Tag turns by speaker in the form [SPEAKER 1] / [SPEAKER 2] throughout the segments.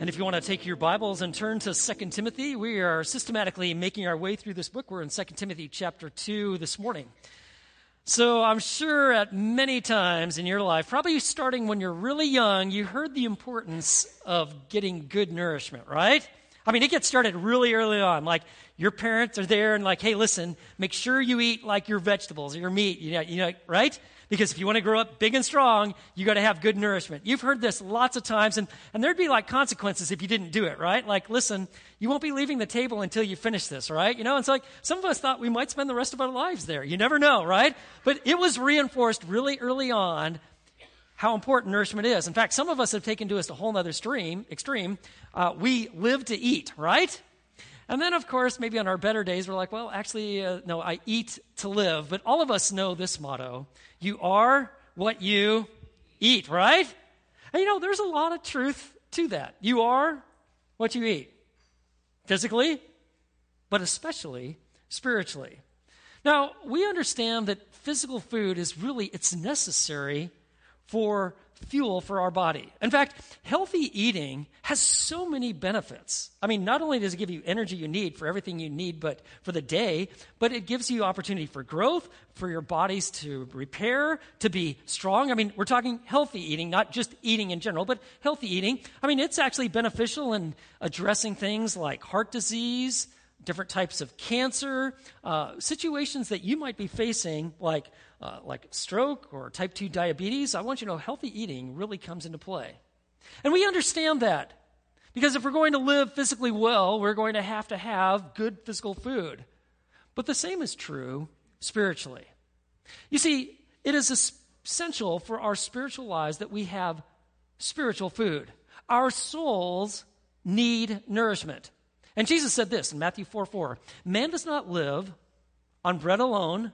[SPEAKER 1] And if you want to take your Bibles and turn to 2 Timothy, we are systematically making our way through this book. We're in 2 Timothy chapter 2 this morning. So I'm sure at many times in your life, probably starting when you're really young, you heard the importance of getting good nourishment, right? I mean, it gets started really early on. Like your parents are there and like, hey, listen, make sure you eat like your vegetables or your meat, you know, you know, right? Because if you want to grow up big and strong, you got to have good nourishment. You've heard this lots of times, and, and there'd be like consequences if you didn't do it, right? Like, listen, you won't be leaving the table until you finish this, right? You know, and so like some of us thought we might spend the rest of our lives there. You never know, right? But it was reinforced really early on how important nourishment is. In fact, some of us have taken to us a whole other stream, extreme. Uh, we live to eat, right? And then, of course, maybe on our better days, we're like, well, actually, uh, no, I eat to live. But all of us know this motto you are what you eat, right? And you know, there's a lot of truth to that. You are what you eat, physically, but especially spiritually. Now, we understand that physical food is really it's necessary for fuel for our body. In fact, healthy eating has so many benefits. I mean, not only does it give you energy you need for everything you need but for the day, but it gives you opportunity for growth, for your bodies to repair, to be strong. I mean, we're talking healthy eating, not just eating in general, but healthy eating. I mean, it's actually beneficial in addressing things like heart disease, different types of cancer, uh, situations that you might be facing, like uh, like stroke or type 2 diabetes, I want you to know healthy eating really comes into play. And we understand that because if we're going to live physically well, we're going to have to have good physical food. But the same is true spiritually. You see, it is essential for our spiritual lives that we have spiritual food. Our souls need nourishment. And Jesus said this in Matthew 4 4 Man does not live on bread alone,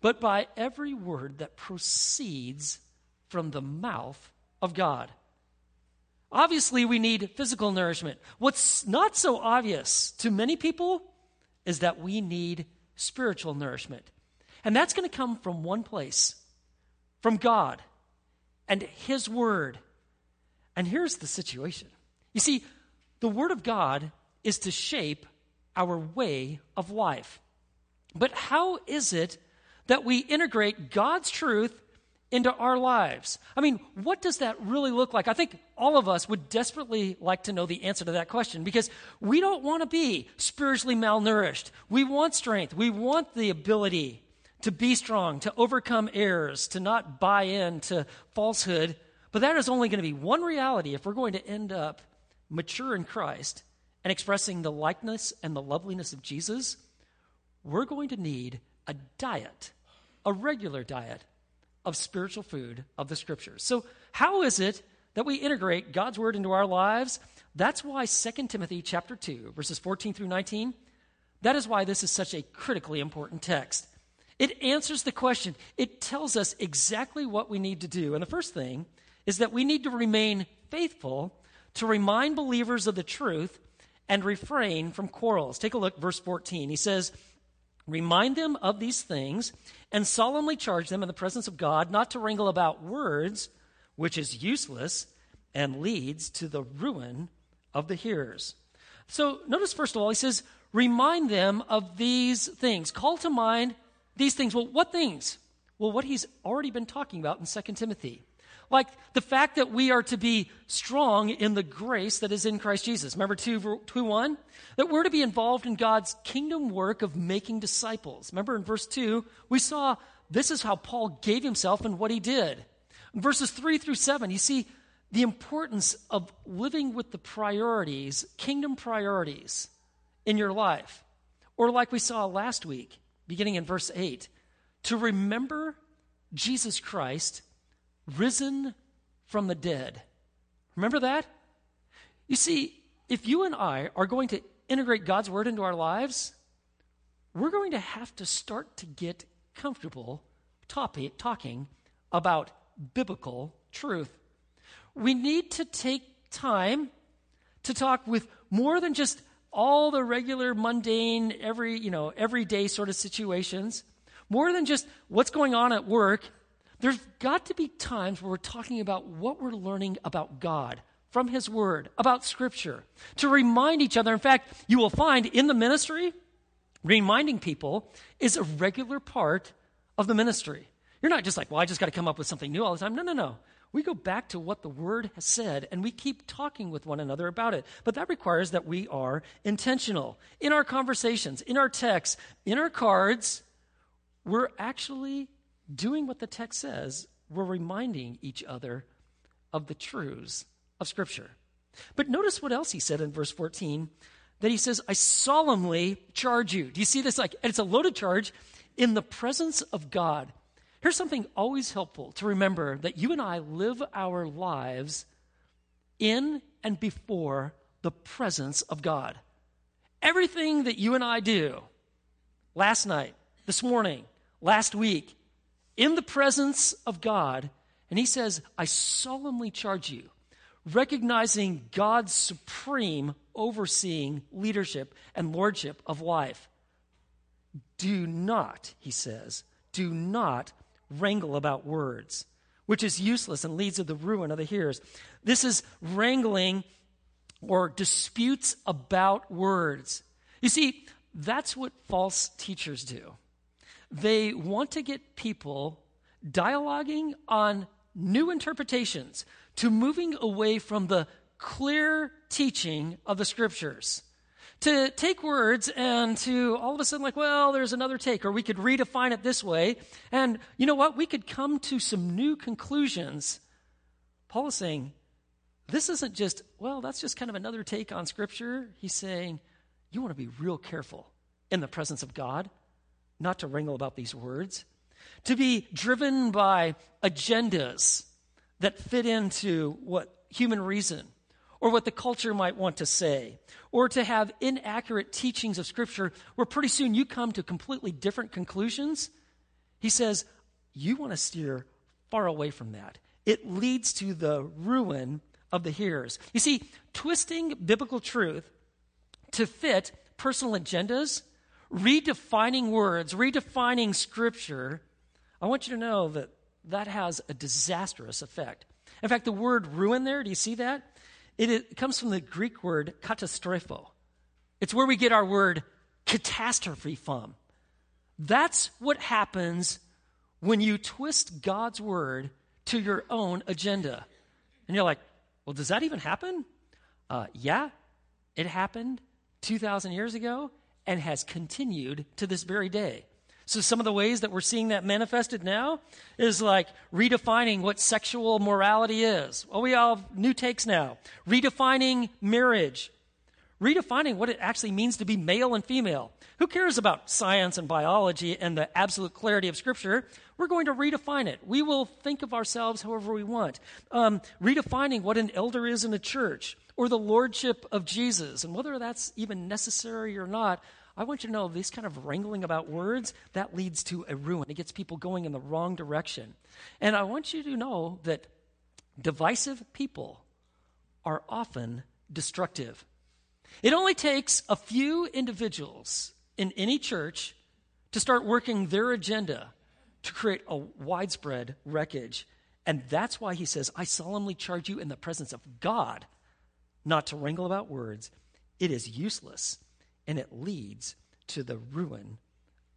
[SPEAKER 1] but by every word that proceeds from the mouth of God. Obviously, we need physical nourishment. What's not so obvious to many people is that we need spiritual nourishment. And that's going to come from one place from God and His Word. And here's the situation you see, the Word of God is to shape our way of life. But how is it that we integrate God's truth into our lives? I mean, what does that really look like? I think all of us would desperately like to know the answer to that question because we don't want to be spiritually malnourished. We want strength, we want the ability to be strong, to overcome errors, to not buy into falsehood. But that is only going to be one reality if we're going to end up mature in Christ and expressing the likeness and the loveliness of Jesus. We're going to need a diet a regular diet of spiritual food of the scriptures. So, how is it that we integrate God's word into our lives? That's why 2 Timothy chapter 2, verses 14 through 19, that is why this is such a critically important text. It answers the question. It tells us exactly what we need to do. And the first thing is that we need to remain faithful to remind believers of the truth and refrain from quarrels. Take a look, verse 14. He says, Remind them of these things and solemnly charge them in the presence of God not to wrangle about words, which is useless and leads to the ruin of the hearers. So notice, first of all, he says, remind them of these things. Call to mind these things. Well, what things? Well, what he's already been talking about in 2 Timothy. Like the fact that we are to be strong in the grace that is in Christ Jesus. Remember 2, 2 1? That we're to be involved in God's kingdom work of making disciples. Remember in verse 2, we saw this is how Paul gave himself and what he did. In verses 3 through 7, you see the importance of living with the priorities, kingdom priorities in your life. Or like we saw last week, beginning in verse 8, to remember Jesus Christ risen from the dead. Remember that? You see, if you and I are going to integrate God's word into our lives, we're going to have to start to get comfortable topic, talking about biblical truth. We need to take time to talk with more than just all the regular mundane every you know everyday sort of situations more than just what's going on at work there's got to be times where we're talking about what we're learning about God from His Word, about Scripture, to remind each other. In fact, you will find in the ministry, reminding people is a regular part of the ministry. You're not just like, well, I just got to come up with something new all the time. No, no, no. We go back to what the Word has said and we keep talking with one another about it. But that requires that we are intentional. In our conversations, in our texts, in our cards, we're actually doing what the text says. We're reminding each other of the truths of Scripture. But notice what else he said in verse 14 that he says, I solemnly charge you. Do you see this? Like, it's a loaded charge in the presence of God. Here's something always helpful to remember that you and I live our lives in and before the presence of God. Everything that you and I do last night, this morning, last week, in the presence of God, and he says, I solemnly charge you, recognizing God's supreme overseeing leadership and lordship of life. Do not, he says, do not wrangle about words, which is useless and leads to the ruin of the hearers. This is wrangling or disputes about words. You see, that's what false teachers do. They want to get people dialoguing on new interpretations to moving away from the clear teaching of the scriptures to take words and to all of a sudden, like, well, there's another take, or we could redefine it this way. And you know what? We could come to some new conclusions. Paul is saying, this isn't just, well, that's just kind of another take on Scripture. He's saying, you want to be real careful in the presence of God, not to wrangle about these words, to be driven by agendas that fit into what human reason or what the culture might want to say, or to have inaccurate teachings of Scripture where pretty soon you come to completely different conclusions, he says, you want to steer far away from that. It leads to the ruin of the hearers. You see, twisting biblical truth to fit personal agendas, redefining words, redefining Scripture, I want you to know that that has a disastrous effect. In fact, the word ruin there, do you see that? It, it comes from the Greek word katastropho. It's where we get our word catastrophe from. That's what happens when you twist God's word to your own agenda. And you're like, well, does that even happen? Uh, yeah, it happened 2,000 years ago and has continued to this very day. So, some of the ways that we're seeing that manifested now is like redefining what sexual morality is. Well, we all have new takes now. Redefining marriage, redefining what it actually means to be male and female. Who cares about science and biology and the absolute clarity of Scripture? We're going to redefine it. We will think of ourselves however we want. Um, redefining what an elder is in a church or the lordship of Jesus, and whether that's even necessary or not, I want you to know this kind of wrangling about words, that leads to a ruin. It gets people going in the wrong direction. And I want you to know that divisive people are often destructive. It only takes a few individuals in any church to start working their agenda to create a widespread wreckage. And that's why he says, I solemnly charge you in the presence of God not to wrangle about words. It is useless and it leads to the ruin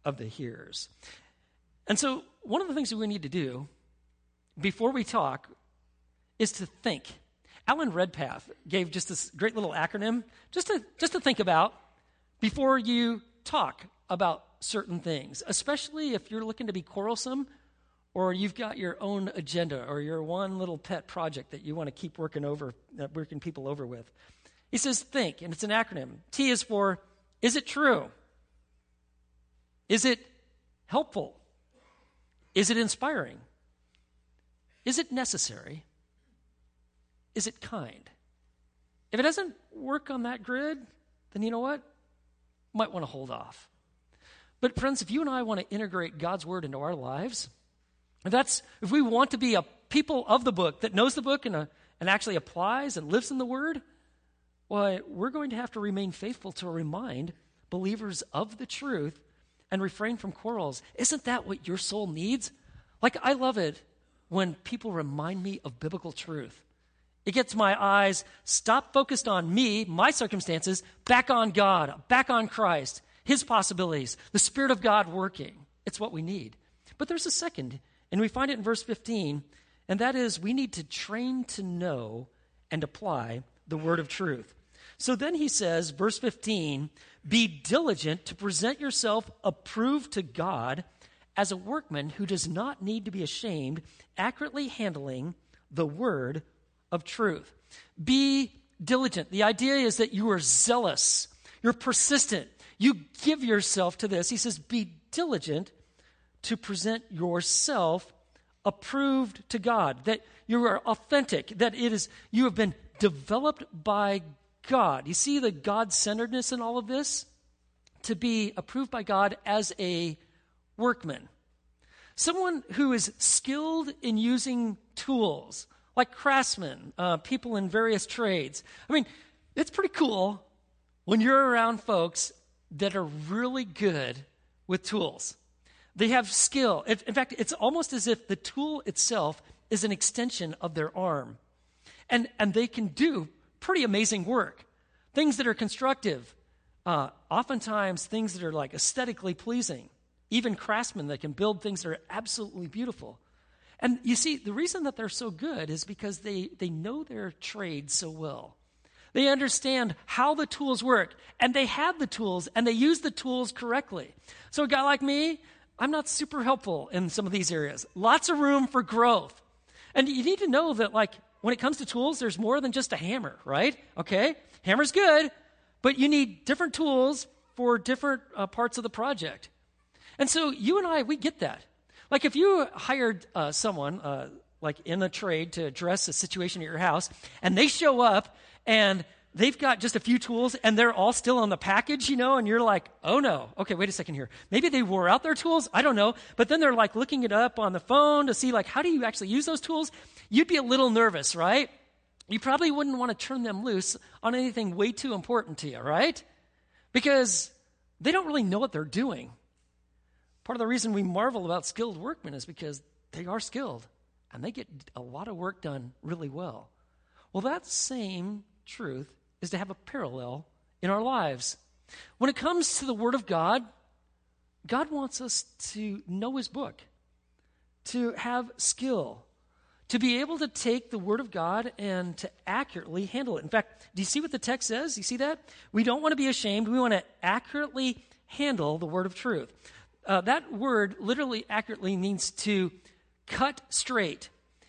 [SPEAKER 1] of the hearers. And so, one of the things that we need to do before we talk is to think. Alan Redpath gave just this great little acronym just to, just to think about before you talk about certain things, especially if you're looking to be quarrelsome or you've got your own agenda or your one little pet project that you want to keep working over, uh, working people over with. He says, think, and it's an acronym. T is for is it true? Is it helpful? Is it inspiring? Is it necessary? Is it kind? If it doesn't work on that grid, then you know what? Might want to hold off. But friends, if you and I want to integrate God's word into our lives, if that's if we want to be a people of the book that knows the book and, uh, and actually applies and lives in the word, well, we're going to have to remain faithful to remind believers of the truth and refrain from quarrels. Isn't that what your soul needs? Like, I love it when people remind me of biblical truth. It gets my eyes stop focused on me, my circumstances, back on God, back on Christ, His possibilities, the Spirit of God working. It's what we need. But there's a second, and we find it in verse 15, and that is we need to train to know and apply the word of truth. So then he says, verse 15, be diligent to present yourself approved to God as a workman who does not need to be ashamed, accurately handling the word of truth. Be diligent. The idea is that you are zealous, you're persistent, you give yourself to this. He says, be diligent to present yourself approved to God, that you are authentic, that it is you have been developed by God. You see the God centeredness in all of this? To be approved by God as a workman. Someone who is skilled in using tools, like craftsmen, uh, people in various trades. I mean, it's pretty cool when you're around folks that are really good with tools. They have skill. In fact, it's almost as if the tool itself is an extension of their arm. And, and they can do pretty amazing work. Things that are constructive, uh, oftentimes things that are like aesthetically pleasing. Even craftsmen that can build things that are absolutely beautiful. And you see, the reason that they're so good is because they, they know their trade so well. They understand how the tools work, and they have the tools, and they use the tools correctly. So, a guy like me, I'm not super helpful in some of these areas. Lots of room for growth. And you need to know that, like, when it comes to tools, there's more than just a hammer, right? Okay? Hammer's good, but you need different tools for different uh, parts of the project. And so you and I, we get that. Like, if you hired uh, someone, uh, like in a trade, to address a situation at your house, and they show up and they've got just a few tools and they're all still on the package, you know, and you're like, oh no, okay, wait a second here. Maybe they wore out their tools. I don't know. But then they're like looking it up on the phone to see, like, how do you actually use those tools? You'd be a little nervous, right? You probably wouldn't want to turn them loose on anything way too important to you, right? Because they don't really know what they're doing. Part of the reason we marvel about skilled workmen is because they are skilled and they get a lot of work done really well. Well, that same truth is to have a parallel in our lives. When it comes to the Word of God, God wants us to know His book, to have skill, to be able to take the Word of God and to accurately handle it. In fact, do you see what the text says? You see that? We don't want to be ashamed. We want to accurately handle the Word of truth. Uh, that word literally accurately means to cut straight.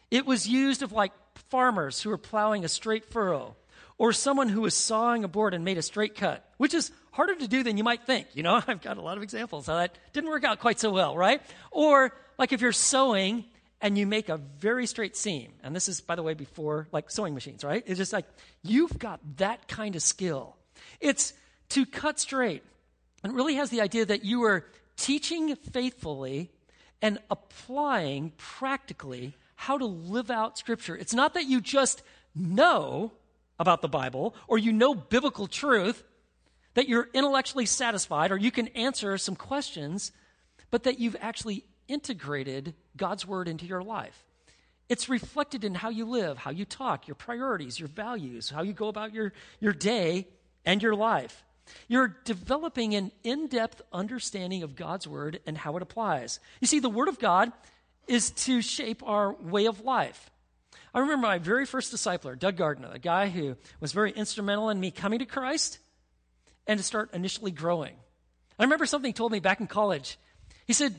[SPEAKER 1] It was used of like farmers who were plowing a straight furrow or someone who was sawing a board and made a straight cut, which is harder to do than you might think. You know, I've got a lot of examples how that didn't work out quite so well, right? Or like if you're sewing and you make a very straight seam, and this is, by the way, before like sewing machines, right? It's just like you've got that kind of skill. It's to cut straight. And it really has the idea that you are teaching faithfully and applying practically how to live out Scripture. It's not that you just know about the Bible or you know biblical truth, that you're intellectually satisfied or you can answer some questions, but that you've actually integrated God's Word into your life. It's reflected in how you live, how you talk, your priorities, your values, how you go about your, your day and your life. You're developing an in depth understanding of God's Word and how it applies. You see, the Word of God is to shape our way of life. I remember my very first discipler, Doug Gardner, a guy who was very instrumental in me coming to Christ and to start initially growing. I remember something he told me back in college. He said,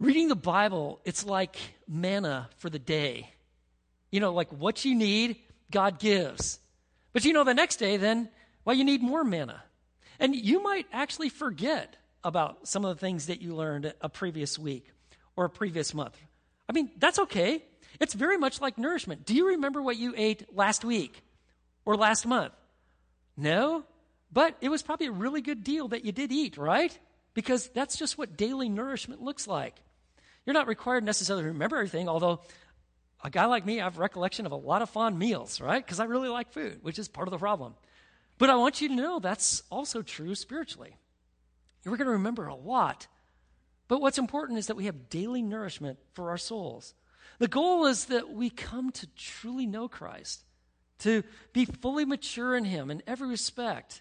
[SPEAKER 1] Reading the Bible, it's like manna for the day. You know, like what you need, God gives. But you know, the next day, then, well, you need more manna. And you might actually forget about some of the things that you learned a previous week or a previous month. I mean, that's okay. It's very much like nourishment. Do you remember what you ate last week or last month? No? But it was probably a really good deal that you did eat, right? Because that's just what daily nourishment looks like. You're not required necessarily to remember everything, although a guy like me, I have recollection of a lot of fond meals, right? Because I really like food, which is part of the problem. But I want you to know that's also true spiritually. You're going to remember a lot. But what's important is that we have daily nourishment for our souls. The goal is that we come to truly know Christ, to be fully mature in Him in every respect,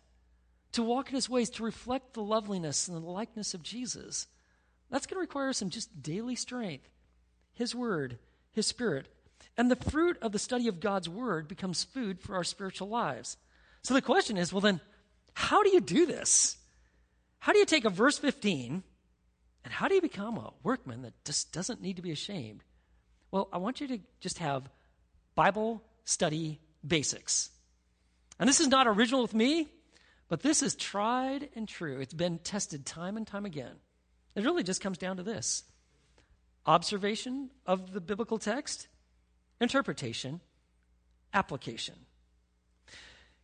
[SPEAKER 1] to walk in His ways, to reflect the loveliness and the likeness of Jesus. That's going to require some just daily strength. His Word, His Spirit. And the fruit of the study of God's Word becomes food for our spiritual lives. So the question is well, then, how do you do this? How do you take a verse 15 and how do you become a workman that just doesn't need to be ashamed? Well, I want you to just have Bible study basics. And this is not original with me, but this is tried and true. It's been tested time and time again. It really just comes down to this observation of the biblical text, interpretation, application.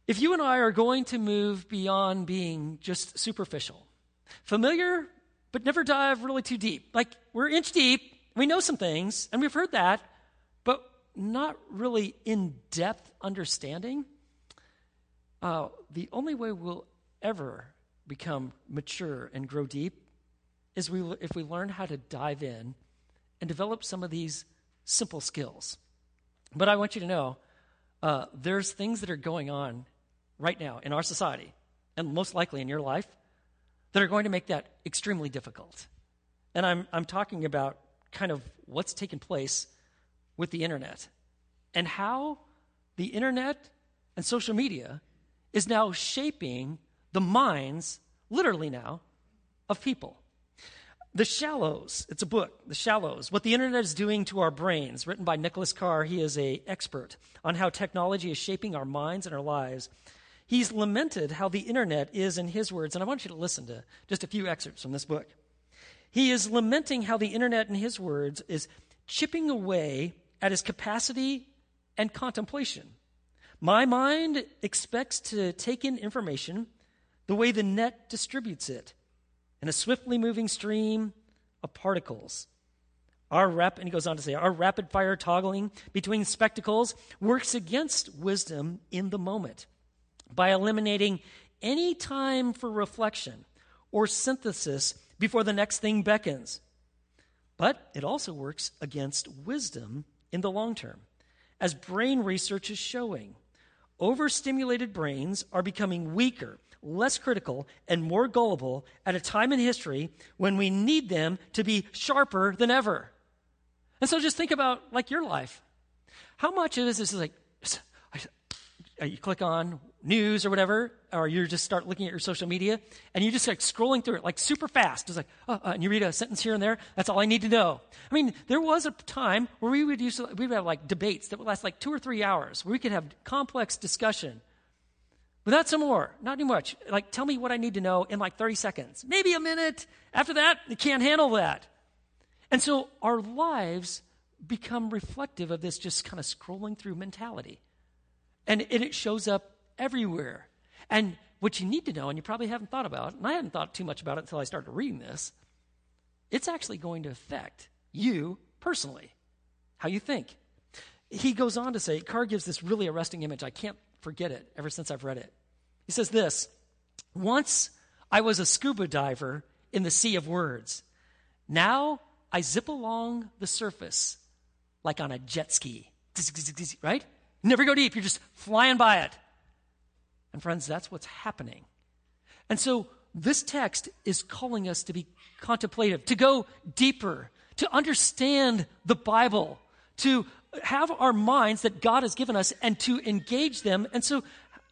[SPEAKER 1] If you and I are going to move beyond being just superficial, familiar, but never dive really too deep, like we're inch deep, we know some things, and we've heard that, but not really in depth understanding, uh, the only way we'll ever become mature and grow deep is we, if we learn how to dive in and develop some of these simple skills. But I want you to know uh, there's things that are going on right now in our society, and most likely in your life, that are going to make that extremely difficult. And I'm, I'm talking about kind of what's taken place with the internet and how the internet and social media is now shaping the minds, literally now, of people. The Shallows, it's a book, The Shallows, What the Internet is Doing to Our Brains, written by Nicholas Carr. He is a expert on how technology is shaping our minds and our lives. He's lamented how the internet is, in his words, and I want you to listen to just a few excerpts from this book. He is lamenting how the internet, in his words, is chipping away at his capacity and contemplation. My mind expects to take in information the way the net distributes it in a swiftly moving stream of particles. Our rap, and he goes on to say, our rapid fire toggling between spectacles works against wisdom in the moment by eliminating any time for reflection or synthesis before the next thing beckons. But it also works against wisdom in the long term, as brain research is showing. Overstimulated brains are becoming weaker less critical, and more gullible at a time in history when we need them to be sharper than ever. And so just think about like your life. How much of this is like you click on news or whatever, or you just start looking at your social media, and you just like scrolling through it like super fast. It's like, oh, uh, and you read a sentence here and there. That's all I need to know. I mean, there was a time where we would use we would have like debates that would last like two or three hours, where we could have complex discussion Without some more, not too much. Like, tell me what I need to know in like 30 seconds, maybe a minute. After that, you can't handle that. And so our lives become reflective of this just kind of scrolling through mentality. And it shows up everywhere. And what you need to know, and you probably haven't thought about, and I hadn't thought too much about it until I started reading this, it's actually going to affect you personally, how you think. He goes on to say, Carr gives this really arresting image. I can't forget it ever since I've read it. He says this Once I was a scuba diver in the sea of words. Now I zip along the surface like on a jet ski. Right? Never go deep. You're just flying by it. And friends, that's what's happening. And so this text is calling us to be contemplative, to go deeper, to understand the Bible, to have our minds that God has given us and to engage them. And so,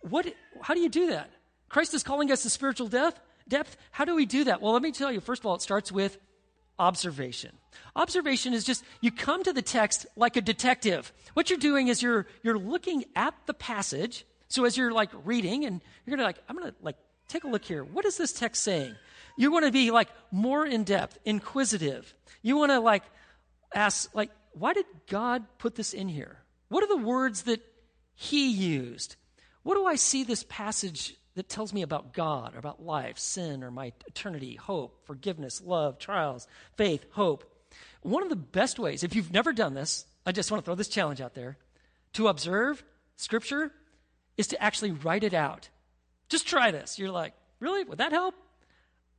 [SPEAKER 1] what, how do you do that? Christ is calling us to spiritual depth. Depth. How do we do that? Well, let me tell you. First of all, it starts with observation. Observation is just you come to the text like a detective. What you're doing is you're you're looking at the passage. So as you're like reading, and you're gonna like, I'm gonna like take a look here. What is this text saying? You want to be like more in depth, inquisitive. You want to like ask like why did God put this in here? What are the words that He used? What do I see this passage that tells me about God, or about life, sin, or my eternity, hope, forgiveness, love, trials, faith, hope? One of the best ways, if you've never done this, I just want to throw this challenge out there to observe Scripture is to actually write it out. Just try this. You're like, really? Would that help?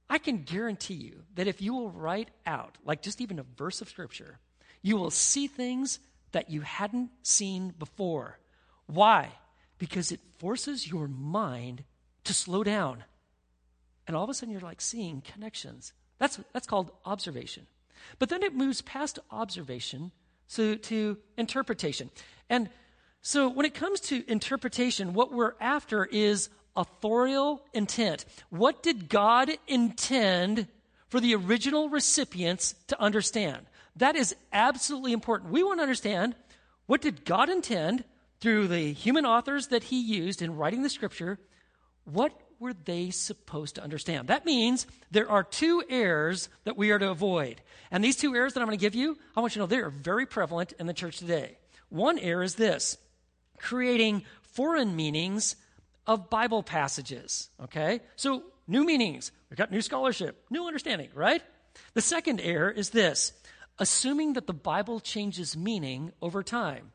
[SPEAKER 1] I can guarantee you that if you will write out, like just even a verse of Scripture, you will see things that you hadn't seen before. Why? Because it forces your mind to slow down. And all of a sudden you're like seeing connections. That's, that's called observation. But then it moves past observation so to interpretation. And so when it comes to interpretation, what we're after is authorial intent. What did God intend for the original recipients to understand? That is absolutely important. We want to understand what did God intend through the human authors that he used in writing the scripture? What were they supposed to understand? That means there are two errors that we are to avoid. And these two errors that I'm going to give you, I want you to know they are very prevalent in the church today. One error is this creating foreign meanings of Bible passages. Okay? So, new meanings. We've got new scholarship, new understanding, right? The second error is this assuming that the Bible changes meaning over time.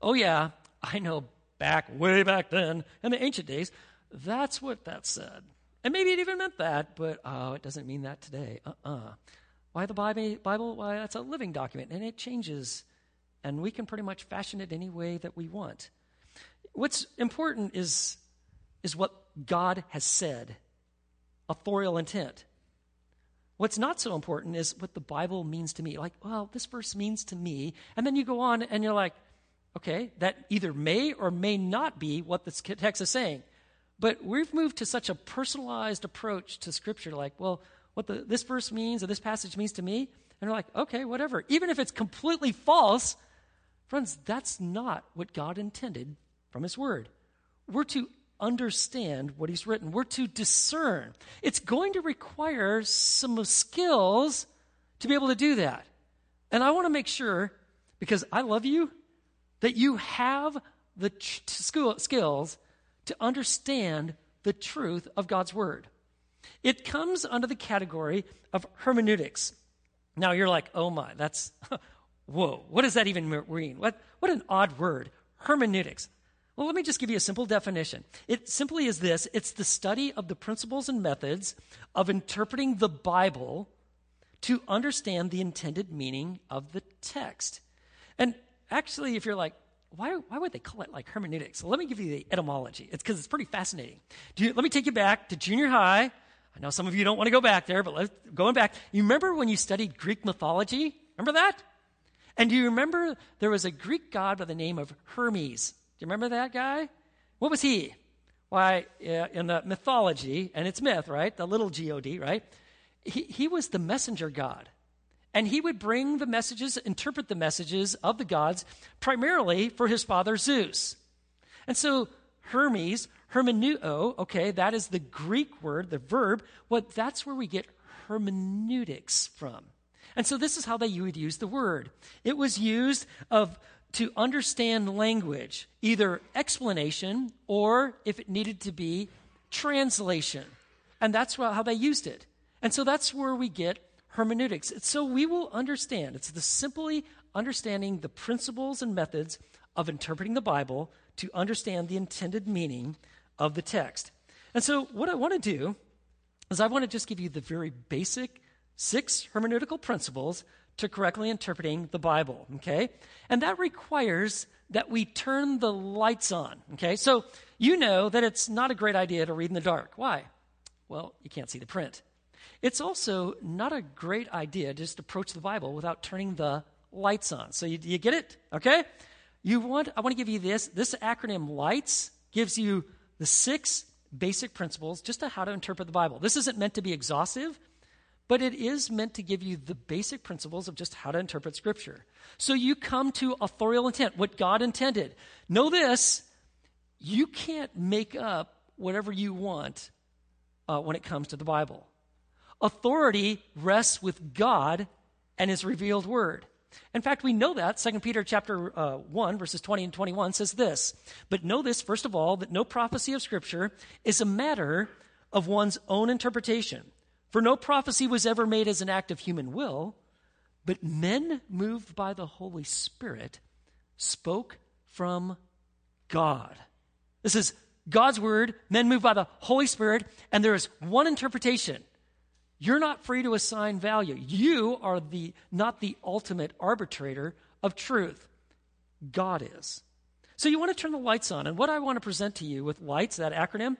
[SPEAKER 1] Oh, yeah, I know back, way back then, in the ancient days, that's what that said. And maybe it even meant that, but oh, it doesn't mean that today. Uh uh-uh. uh Why the Bible? Why, that's a living document, and it changes, and we can pretty much fashion it any way that we want. What's important is, is what God has said, authorial intent. What's not so important is what the Bible means to me. Like, well, this verse means to me. And then you go on and you're like, okay, that either may or may not be what this text is saying. But we've moved to such a personalized approach to Scripture, like, well, what the, this verse means or this passage means to me, and we're like, okay, whatever. Even if it's completely false, friends, that's not what God intended from His Word. We're to understand what He's written, we're to discern. It's going to require some skills to be able to do that. And I want to make sure, because I love you, that you have the ch- skills to understand the truth of God's word. It comes under the category of hermeneutics. Now you're like, oh my, that's, whoa, what does that even mean? What, what an odd word, hermeneutics. Well, let me just give you a simple definition. It simply is this it's the study of the principles and methods of interpreting the Bible to understand the intended meaning of the text. And actually, if you're like, why, why would they call it like hermeneutics? let me give you the etymology. It's because it's pretty fascinating. You, let me take you back to junior high. I know some of you don't want to go back there, but let's, going back, you remember when you studied Greek mythology? Remember that? And do you remember there was a Greek god by the name of Hermes? Do you remember that guy? What was he? Why, in the mythology, and it's myth, right? The little God, right? He, he was the messenger god. And he would bring the messages, interpret the messages of the gods, primarily for his father Zeus. And so Hermes, hermeneuo, okay, that is the Greek word, the verb, what that's where we get hermeneutics from. And so this is how they would use the word. It was used of to understand language, either explanation or if it needed to be translation. And that's how they used it. And so that's where we get hermeneutics. So we will understand. It's the simply understanding the principles and methods of interpreting the Bible to understand the intended meaning of the text. And so, what I want to do is, I want to just give you the very basic six hermeneutical principles to correctly interpreting the Bible, okay? And that requires that we turn the lights on, okay? So, you know that it's not a great idea to read in the dark. Why? Well, you can't see the print. It's also not a great idea to just approach the Bible without turning the lights on. So you, you get it? Okay? You want, I want to give you this. This acronym LIGHTS gives you the six basic principles just to how to interpret the Bible. This isn't meant to be exhaustive, but it is meant to give you the basic principles of just how to interpret Scripture. So you come to authorial intent, what God intended. Know this you can't make up whatever you want uh, when it comes to the Bible authority rests with God and his revealed word. In fact, we know that 2 Peter chapter uh, 1 verses 20 and 21 says this, "But know this first of all that no prophecy of scripture is a matter of one's own interpretation. For no prophecy was ever made as an act of human will, but men moved by the Holy Spirit spoke from God." This is God's word, men moved by the Holy Spirit, and there is one interpretation. You're not free to assign value. You are the, not the ultimate arbitrator of truth. God is. So you want to turn the lights on. And what I want to present to you with lights, that acronym,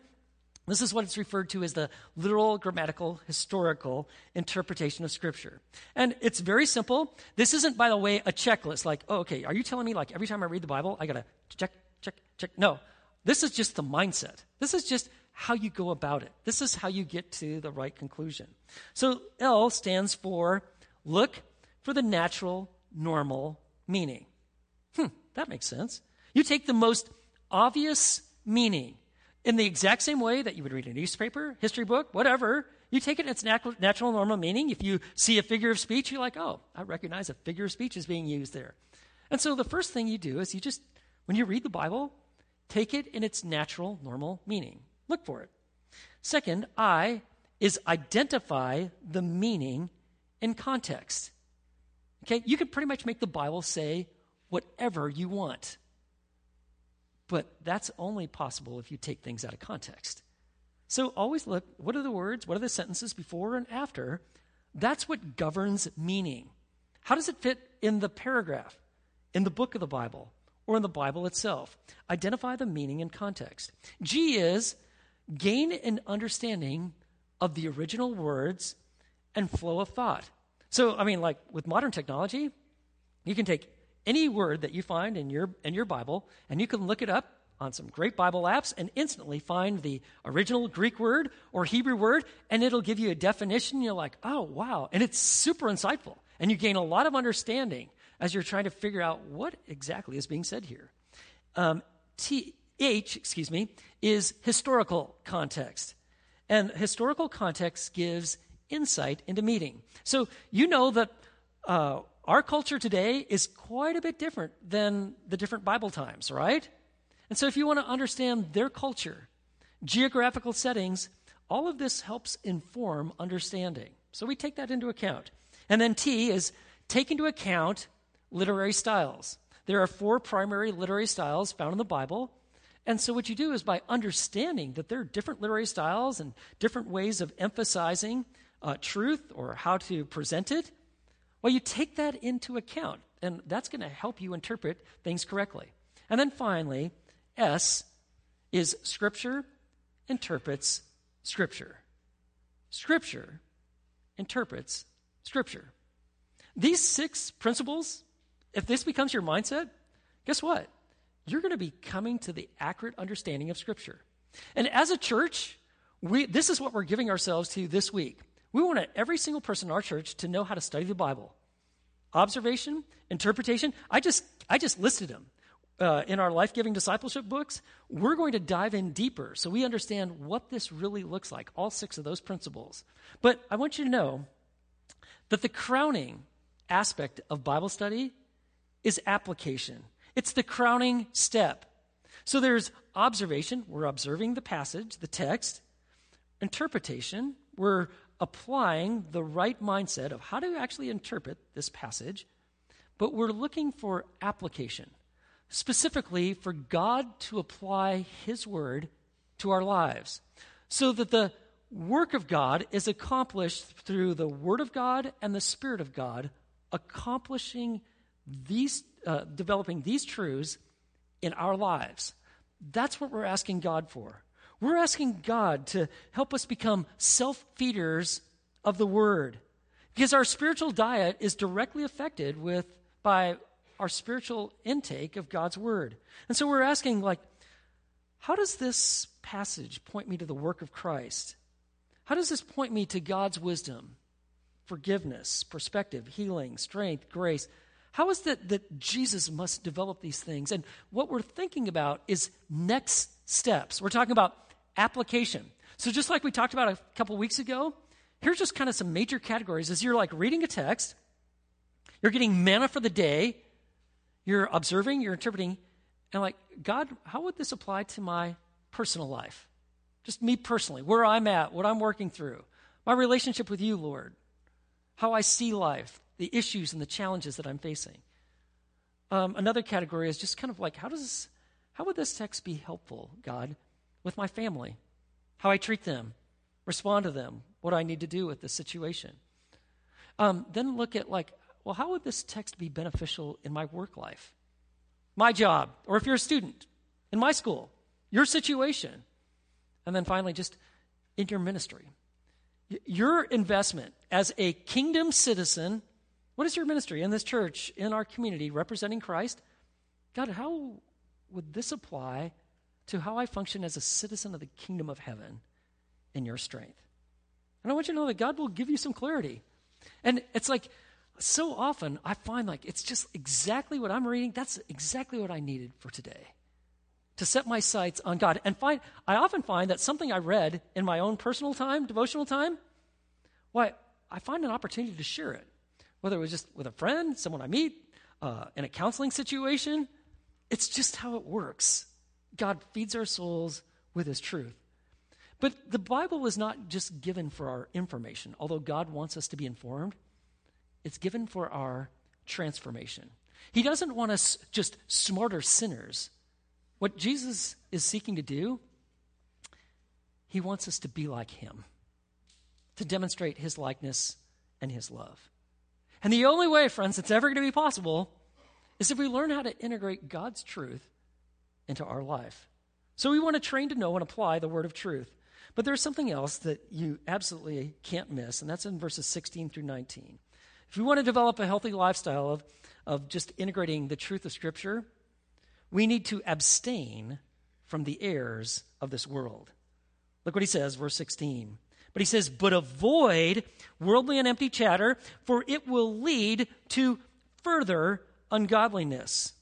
[SPEAKER 1] this is what it's referred to as the literal, grammatical, historical interpretation of Scripture. And it's very simple. This isn't, by the way, a checklist like, oh, okay, are you telling me like every time I read the Bible, I got to check, check, check? No. This is just the mindset. This is just how you go about it. This is how you get to the right conclusion. So L stands for look for the natural, normal meaning. Hmm, that makes sense. You take the most obvious meaning in the exact same way that you would read a newspaper, history book, whatever. You take it in its natural, normal meaning. If you see a figure of speech, you're like, oh, I recognize a figure of speech is being used there. And so the first thing you do is you just, when you read the Bible, take it in its natural, normal meaning. Look for it. Second, I is identify the meaning in context. Okay, you can pretty much make the Bible say whatever you want. But that's only possible if you take things out of context. So always look what are the words, what are the sentences before and after? That's what governs meaning. How does it fit in the paragraph, in the book of the Bible, or in the Bible itself? Identify the meaning and context. G is gain an understanding of the original words and flow of thought. So, I mean, like with modern technology, you can take any word that you find in your, in your Bible, and you can look it up on some great Bible apps and instantly find the original Greek word or Hebrew word, and it'll give you a definition. You're like, oh, wow. And it's super insightful. And you gain a lot of understanding as you're trying to figure out what exactly is being said here. Um, T, H, excuse me, is historical context. And historical context gives insight into meaning. So you know that uh, our culture today is quite a bit different than the different Bible times, right? And so, if you want to understand their culture, geographical settings, all of this helps inform understanding. So, we take that into account. And then T is take into account literary styles. There are four primary literary styles found in the Bible. And so, what you do is by understanding that there are different literary styles and different ways of emphasizing uh, truth or how to present it, well, you take that into account, and that's going to help you interpret things correctly. And then finally, S is Scripture interprets Scripture. Scripture interprets Scripture. These six principles, if this becomes your mindset, guess what? You're going to be coming to the accurate understanding of Scripture. And as a church, we, this is what we're giving ourselves to this week. We want every single person in our church to know how to study the Bible. Observation, interpretation. I just, I just listed them. Uh, in our life giving discipleship books, we're going to dive in deeper so we understand what this really looks like, all six of those principles. But I want you to know that the crowning aspect of Bible study is application, it's the crowning step. So there's observation, we're observing the passage, the text, interpretation, we're applying the right mindset of how to actually interpret this passage, but we're looking for application, specifically for God to apply His word to our lives, so that the work of God is accomplished through the Word of God and the Spirit of God, accomplishing these, uh, developing these truths in our lives. That's what we're asking God for. We're asking God to help us become self feeders of the Word. Because our spiritual diet is directly affected with, by our spiritual intake of God's Word. And so we're asking, like, how does this passage point me to the work of Christ? How does this point me to God's wisdom, forgiveness, perspective, healing, strength, grace? How is it that Jesus must develop these things? And what we're thinking about is next steps. We're talking about application. So, just like we talked about a couple weeks ago, here's just kind of some major categories. As you're like reading a text, you're getting manna for the day, you're observing, you're interpreting, and like, God, how would this apply to my personal life? Just me personally, where I'm at, what I'm working through, my relationship with you, Lord, how I see life, the issues and the challenges that I'm facing. Um, another category is just kind of like, how does this, how would this text be helpful, God, with my family, how I treat them, respond to them, what I need to do with this situation. Um, then look at, like, well, how would this text be beneficial in my work life? my job, or if you're a student in my school, your situation. And then finally, just in your ministry. Your investment as a kingdom citizen, what is your ministry in this church, in our community, representing Christ? God, how would this apply to how I function as a citizen of the kingdom of heaven in your strength? And I want you to know that God will give you some clarity. And it's like, so often I find like it's just exactly what I'm reading. That's exactly what I needed for today. To set my sights on God. And find I often find that something I read in my own personal time, devotional time, why I find an opportunity to share it. Whether it was just with a friend, someone I meet, uh, in a counseling situation, it's just how it works. God feeds our souls with his truth. But the Bible is not just given for our information, although God wants us to be informed. It's given for our transformation. He doesn't want us just smarter sinners. What Jesus is seeking to do, he wants us to be like him, to demonstrate his likeness and his love. And the only way, friends, it's ever going to be possible is if we learn how to integrate God's truth into our life. So we want to train to know and apply the word of truth. But there's something else that you absolutely can't miss, and that's in verses 16 through 19. If we want to develop a healthy lifestyle of, of just integrating the truth of Scripture, we need to abstain from the errors of this world. Look what he says, verse 16. But he says, But avoid worldly and empty chatter, for it will lead to further ungodliness.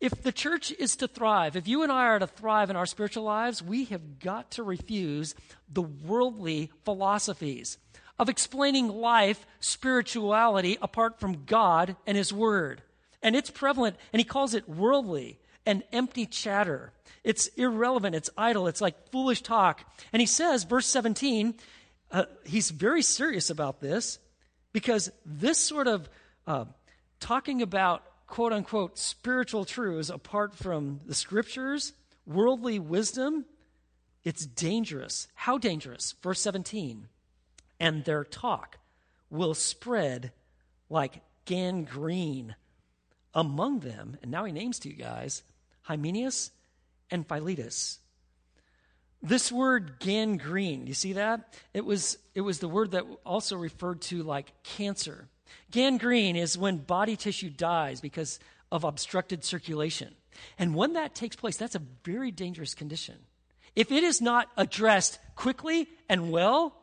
[SPEAKER 1] If the church is to thrive, if you and I are to thrive in our spiritual lives, we have got to refuse the worldly philosophies of explaining life, spirituality, apart from God and His Word. And it's prevalent, and he calls it worldly and empty chatter. It's irrelevant, it's idle, it's like foolish talk. And he says, verse 17, uh, he's very serious about this because this sort of uh, talking about quote unquote spiritual truths apart from the scriptures, worldly wisdom, it's dangerous. How dangerous? Verse 17 and their talk will spread like gangrene among them. And now he names two guys Hymenaeus and Philetus. This word gangrene, you see that? It was, it was the word that also referred to like cancer. Gangrene is when body tissue dies because of obstructed circulation. And when that takes place, that's a very dangerous condition. If it is not addressed quickly and well,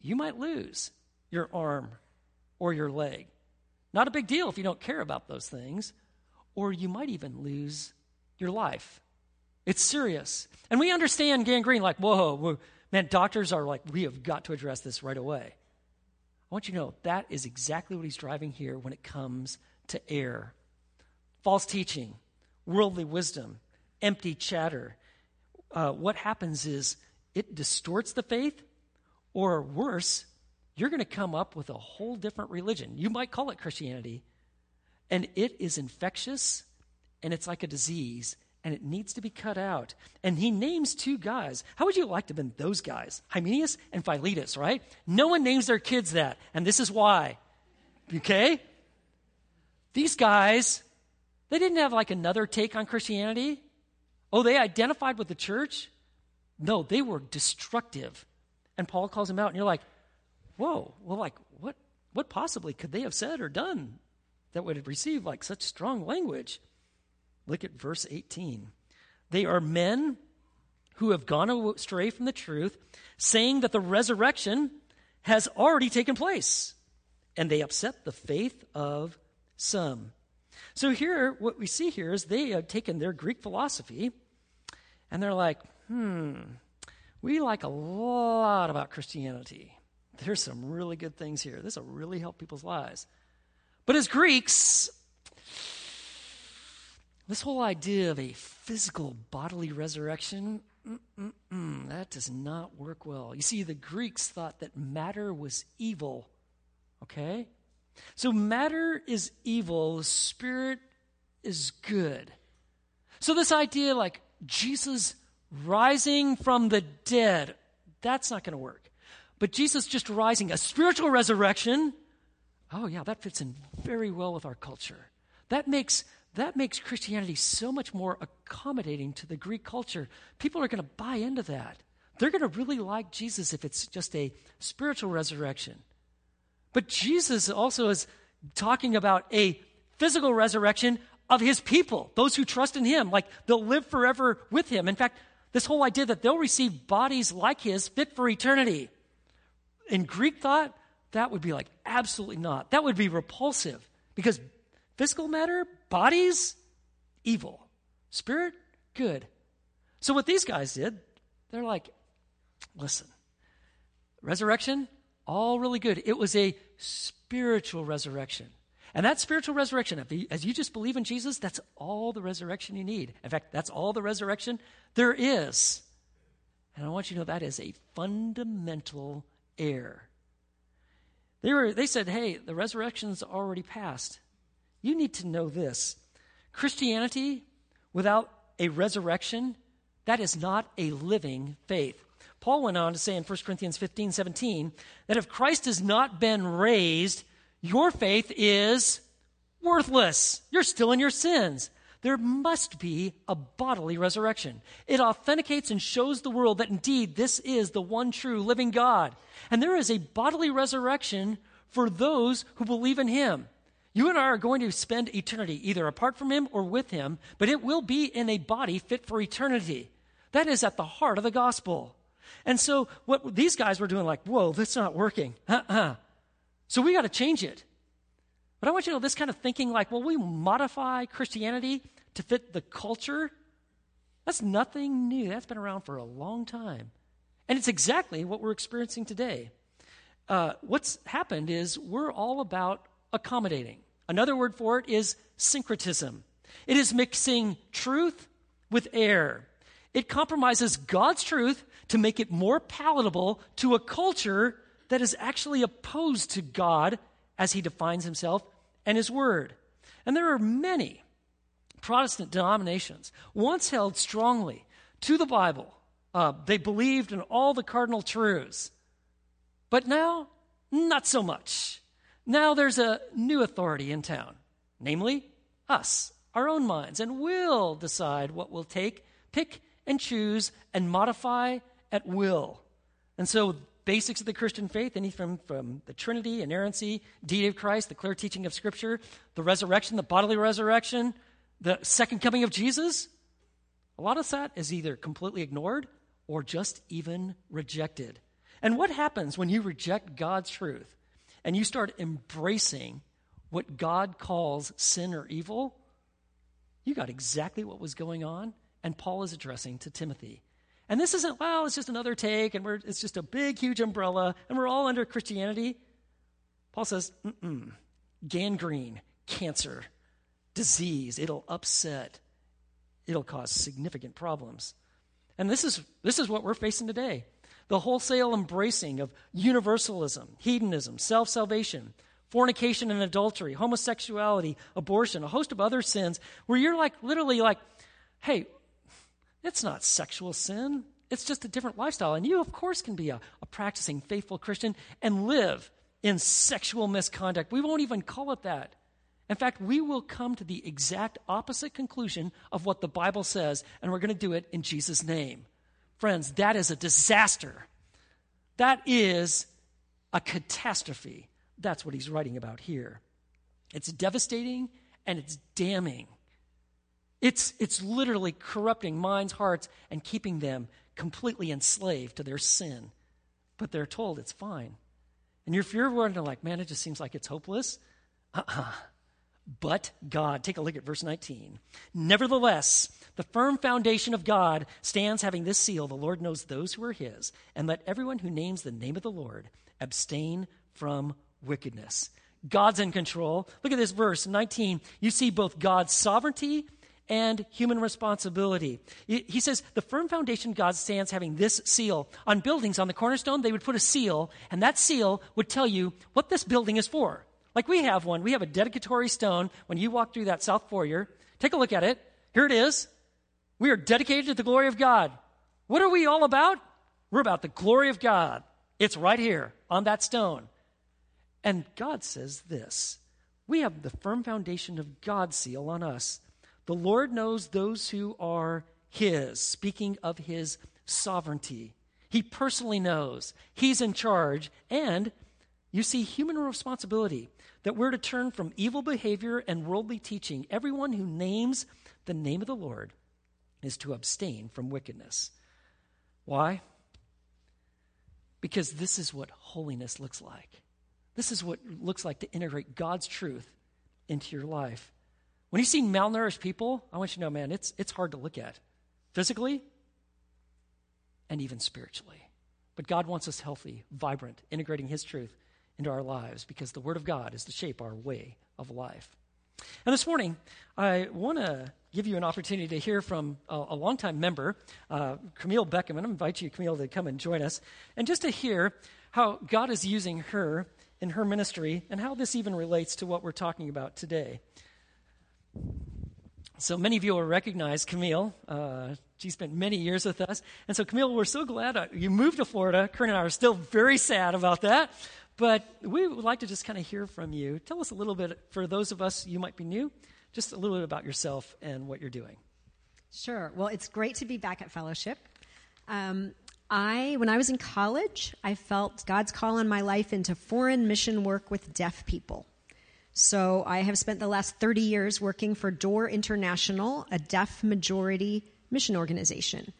[SPEAKER 1] you might lose your arm or your leg. Not a big deal if you don't care about those things, or you might even lose your life. It's serious. And we understand gangrene like, whoa, man, doctors are like, we have got to address this right away. I want you to know that is exactly what he's driving here when it comes to error false teaching, worldly wisdom, empty chatter. Uh, what happens is it distorts the faith or worse, you're going to come up with a whole different religion. You might call it Christianity, and it is infectious and it's like a disease and it needs to be cut out. And he names two guys. How would you like to have been those guys? Hymenaeus and Philetus, right? No one names their kids that, and this is why. Okay? These guys, they didn't have like another take on Christianity. Oh, they identified with the church? No, they were destructive and Paul calls him out, and you're like, whoa, well, like, what, what possibly could they have said or done that would have received like such strong language? Look at verse 18. They are men who have gone astray from the truth, saying that the resurrection has already taken place, and they upset the faith of some. So, here, what we see here is they have taken their Greek philosophy and they're like, hmm, we like a lot about Christianity. There's some really good things here. This will really help people's lives. But as Greeks, this whole idea of a physical bodily resurrection, that does not work well. You see, the Greeks thought that matter was evil. Okay? So matter is evil, the spirit is good. So this idea like Jesus rising from the dead, that's not going to work. But Jesus just rising, a spiritual resurrection, oh, yeah, that fits in very well with our culture. That makes that makes Christianity so much more accommodating to the Greek culture. People are going to buy into that. They're going to really like Jesus if it's just a spiritual resurrection. But Jesus also is talking about a physical resurrection of his people, those who trust in him. Like they'll live forever with him. In fact, this whole idea that they'll receive bodies like his fit for eternity. In Greek thought, that would be like absolutely not. That would be repulsive because physical matter, bodies, evil. Spirit, good. So what these guys did, they're like, listen, resurrection, all really good. It was a spiritual resurrection. And that spiritual resurrection, as you just believe in Jesus, that's all the resurrection you need. In fact, that's all the resurrection there is. And I want you to know that is a fundamental error. They, were, they said, hey, the resurrection's already passed. You need to know this Christianity without a resurrection, that is not a living faith. Paul went on to say in 1 Corinthians 15 17 that if Christ has not been raised, your faith is worthless. You're still in your sins. There must be a bodily resurrection. It authenticates and shows the world that indeed this is the one true living God. And there is a bodily resurrection for those who believe in Him. You and I are going to spend eternity either apart from Him or with Him, but it will be in a body fit for eternity. That is at the heart of the gospel. And so what these guys were doing, like, whoa, that's not working. Uh-uh. So we got to change it. But I want you to know this kind of thinking like, well, we modify Christianity to fit the culture. That's nothing new. That's been around for a long time. And it's exactly what we're experiencing today. Uh, what's happened is we're all about accommodating. Another word for it is syncretism. It is mixing truth with error. It compromises God's truth to make it more palatable to a culture that is actually opposed to God as he defines himself and his word. And there are many Protestant denominations once held strongly to the Bible. Uh, they believed in all the cardinal truths. But now, not so much. Now there's a new authority in town, namely us, our own minds, and we'll decide what we'll take, pick, and choose and modify at will. And so basics of the Christian faith, anything from, from the Trinity, inerrancy, deity of Christ, the clear teaching of Scripture, the resurrection, the bodily resurrection, the second coming of Jesus. A lot of that is either completely ignored or just even rejected. And what happens when you reject God's truth and you start embracing what God calls sin or evil? You got exactly what was going on, and Paul is addressing to Timothy. And this isn't, well, it's just another take, and we're, it's just a big, huge umbrella, and we're all under Christianity. Paul says, mm gangrene, cancer, disease, it'll upset, it'll cause significant problems. And this is, this is what we're facing today the wholesale embracing of universalism, hedonism, self salvation, fornication and adultery, homosexuality, abortion, a host of other sins, where you're like, literally like, hey, it's not sexual sin. It's just a different lifestyle. And you, of course, can be a, a practicing, faithful Christian and live in sexual misconduct. We won't even call it that. In fact, we will come to the exact opposite conclusion of what the Bible says, and we're going to do it in Jesus' name. Friends, that is a disaster. That is a catastrophe. That's what he's writing about here. It's devastating and it's damning. It's, it's literally corrupting minds, hearts, and keeping them completely enslaved to their sin. But they're told it's fine. And if you're wondering, like, man, it just seems like it's hopeless, uh uh But God, take a look at verse 19. Nevertheless, the firm foundation of God stands having this seal the Lord knows those who are his, and let everyone who names the name of the Lord abstain from wickedness. God's in control. Look at this verse 19. You see both God's sovereignty and human responsibility. He says, the firm foundation God stands having this seal. On buildings, on the cornerstone, they would put a seal, and that seal would tell you what this building is for. Like we have one. We have a dedicatory stone when you walk through that south foyer. Take a look at it. Here it is. We are dedicated to the glory of God. What are we all about? We're about the glory of God. It's right here on that stone. And God says this We have the firm foundation of God's seal on us The Lord knows those who are His, speaking of His sovereignty. He personally knows. He's in charge. And you see human responsibility that we're to turn from evil behavior and worldly teaching. Everyone who names the name of the Lord is to abstain from wickedness. Why? Because this is what holiness looks like. This is what looks like to integrate God's truth into your life. When you see malnourished people, I want you to know, man, it's, it's hard to look at physically and even spiritually. But God wants us healthy, vibrant, integrating His truth into our lives because the Word of God is to shape our way of life. And this morning, I want to give you an opportunity to hear from a, a longtime member, uh, Camille Beckham. And I invite you, Camille, to come and join us. And just to hear how God is using her in her ministry and how this even relates to what we're talking about today. So many of you will recognize Camille. Uh, she spent many years with us. And so, Camille, we're so glad uh, you moved to Florida. Corinne and I are still very sad about that. But we would like to just kind of hear from you. Tell us a little bit, for those of us you might be new, just a little bit about yourself and what you're doing.
[SPEAKER 2] Sure. Well, it's great to be back at Fellowship. Um, I, when I was in college, I felt God's call in my life into foreign mission work with deaf people. So I have spent the last 30 years working for Door International, a deaf majority mission organization.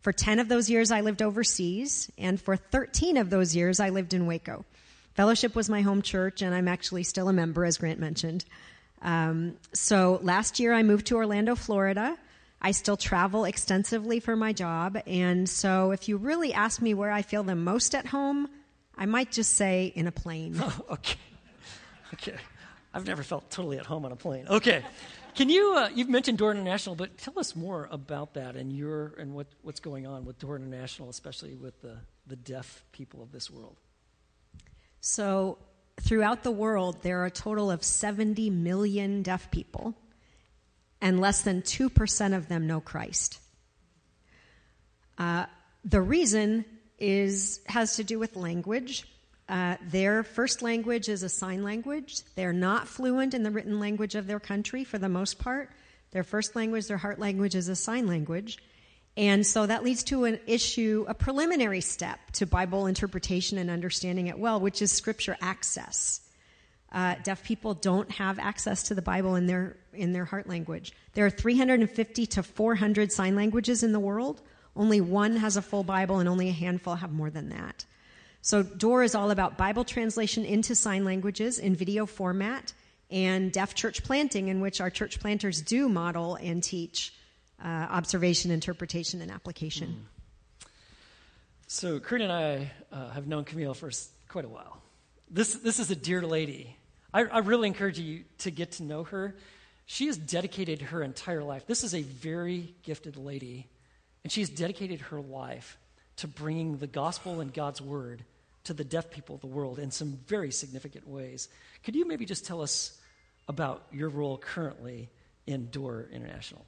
[SPEAKER 2] For 10 of those years, I lived overseas, and for 13 of those years, I lived in Waco. Fellowship was my home church, and I'm actually still a member, as Grant mentioned. Um, so last year I moved to Orlando, Florida. I still travel extensively for my job, and so if you really ask me where I feel the most at home, I might just say in a plane.
[SPEAKER 1] Oh, okay. Okay. I've never felt totally at home on a plane. Okay. Can you, uh, you've mentioned Door International, but tell us more about that and your, and what, what's going on with Door International, especially with the, the deaf people of this world.
[SPEAKER 2] So, throughout the world, there are a total of 70 million deaf people, and less than 2% of them know Christ. Uh, the reason is has to do with language. Uh, their first language is a sign language. They're not fluent in the written language of their country for the most part. Their first language, their heart language, is a sign language. And so that leads to an issue, a preliminary step to Bible interpretation and understanding it well, which is scripture access. Uh, deaf people don't have access to the Bible in their in their heart language. There are 350 to 400 sign languages in the world. Only one has a full Bible, and only a handful have more than that. So Door is all about Bible translation into sign languages in video format and deaf church planting, in which our church planters do model and teach uh, observation, interpretation, and application. Mm.
[SPEAKER 1] So, Corinne and I uh, have known Camille for quite a while. This, this is a dear lady. I, I really encourage you to get to know her. She has dedicated her entire life. This is a very gifted lady, and she has dedicated her life to bringing the gospel and God's word to the deaf people of the world in some very significant ways. Could you maybe just tell us about your role currently in Door International?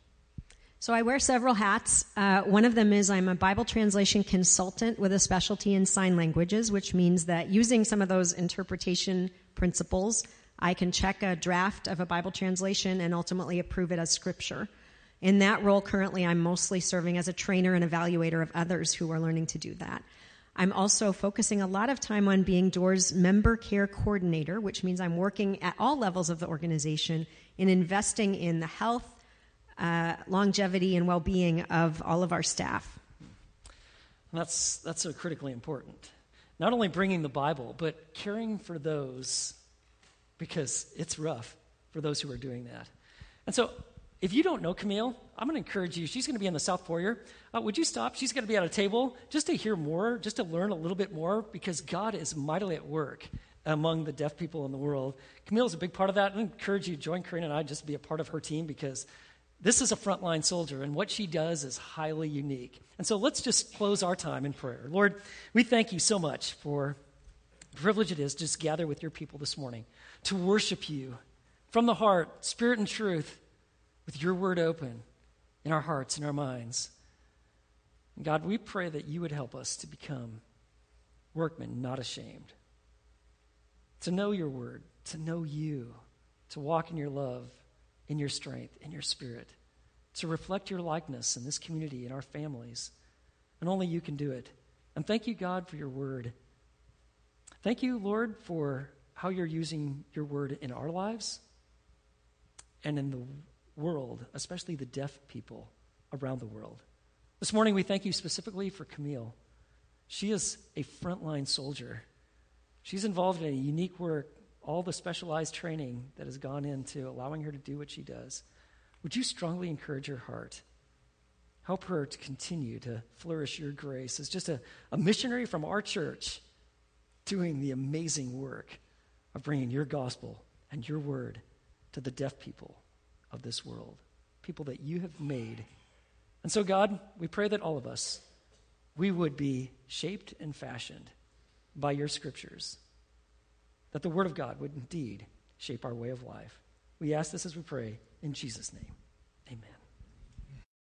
[SPEAKER 2] So I wear several hats. Uh, one of them is I'm a Bible translation consultant with a specialty in sign languages, which means that using some of those interpretation principles, I can check a draft of a Bible translation and ultimately approve it as scripture. In that role, currently, I'm mostly serving as a trainer and evaluator of others who are learning to do that. I'm also focusing a lot of time on being DOOR's member care coordinator, which means I'm working at all levels of the organization in investing in the health, uh, longevity and well being of all of our staff.
[SPEAKER 1] That's, that's so critically important. Not only bringing the Bible, but caring for those because it's rough for those who are doing that. And so, if you don't know Camille, I'm going to encourage you. She's going to be in the South Foyer. Uh, would you stop? She's going to be at a table just to hear more, just to learn a little bit more, because God is mightily at work among the deaf people in the world. Camille is a big part of that. I encourage you to join Corinne and I just to be a part of her team because this is a frontline soldier, and what she does is highly unique. And so let's just close our time in prayer. Lord, we thank you so much for the privilege it is to just gather with your people this morning to worship you from the heart, spirit and truth, with your word open in our hearts and our minds. And God, we pray that you would help us to become workmen not ashamed, to know your word, to know you, to walk in your love in your strength, in your spirit. to reflect your likeness in this community, in our families. And only you can do it. And thank you, God, for your word. Thank you, Lord, for how you're using your word in our lives and in the world, especially the deaf people around the world. This morning, we thank you specifically for Camille. She is a frontline soldier. She's involved in a unique work, all the specialized training that has gone into allowing her to do what she does. Would you strongly encourage her heart? Help her to continue to flourish your grace as just a, a missionary from our church doing the amazing work of bringing your gospel and your word to the deaf people of this world, people that you have made. And so, God, we pray that all of us, we would be shaped and fashioned by your scriptures, that the word of God would indeed shape our way of life. We ask this as we pray in Jesus' name.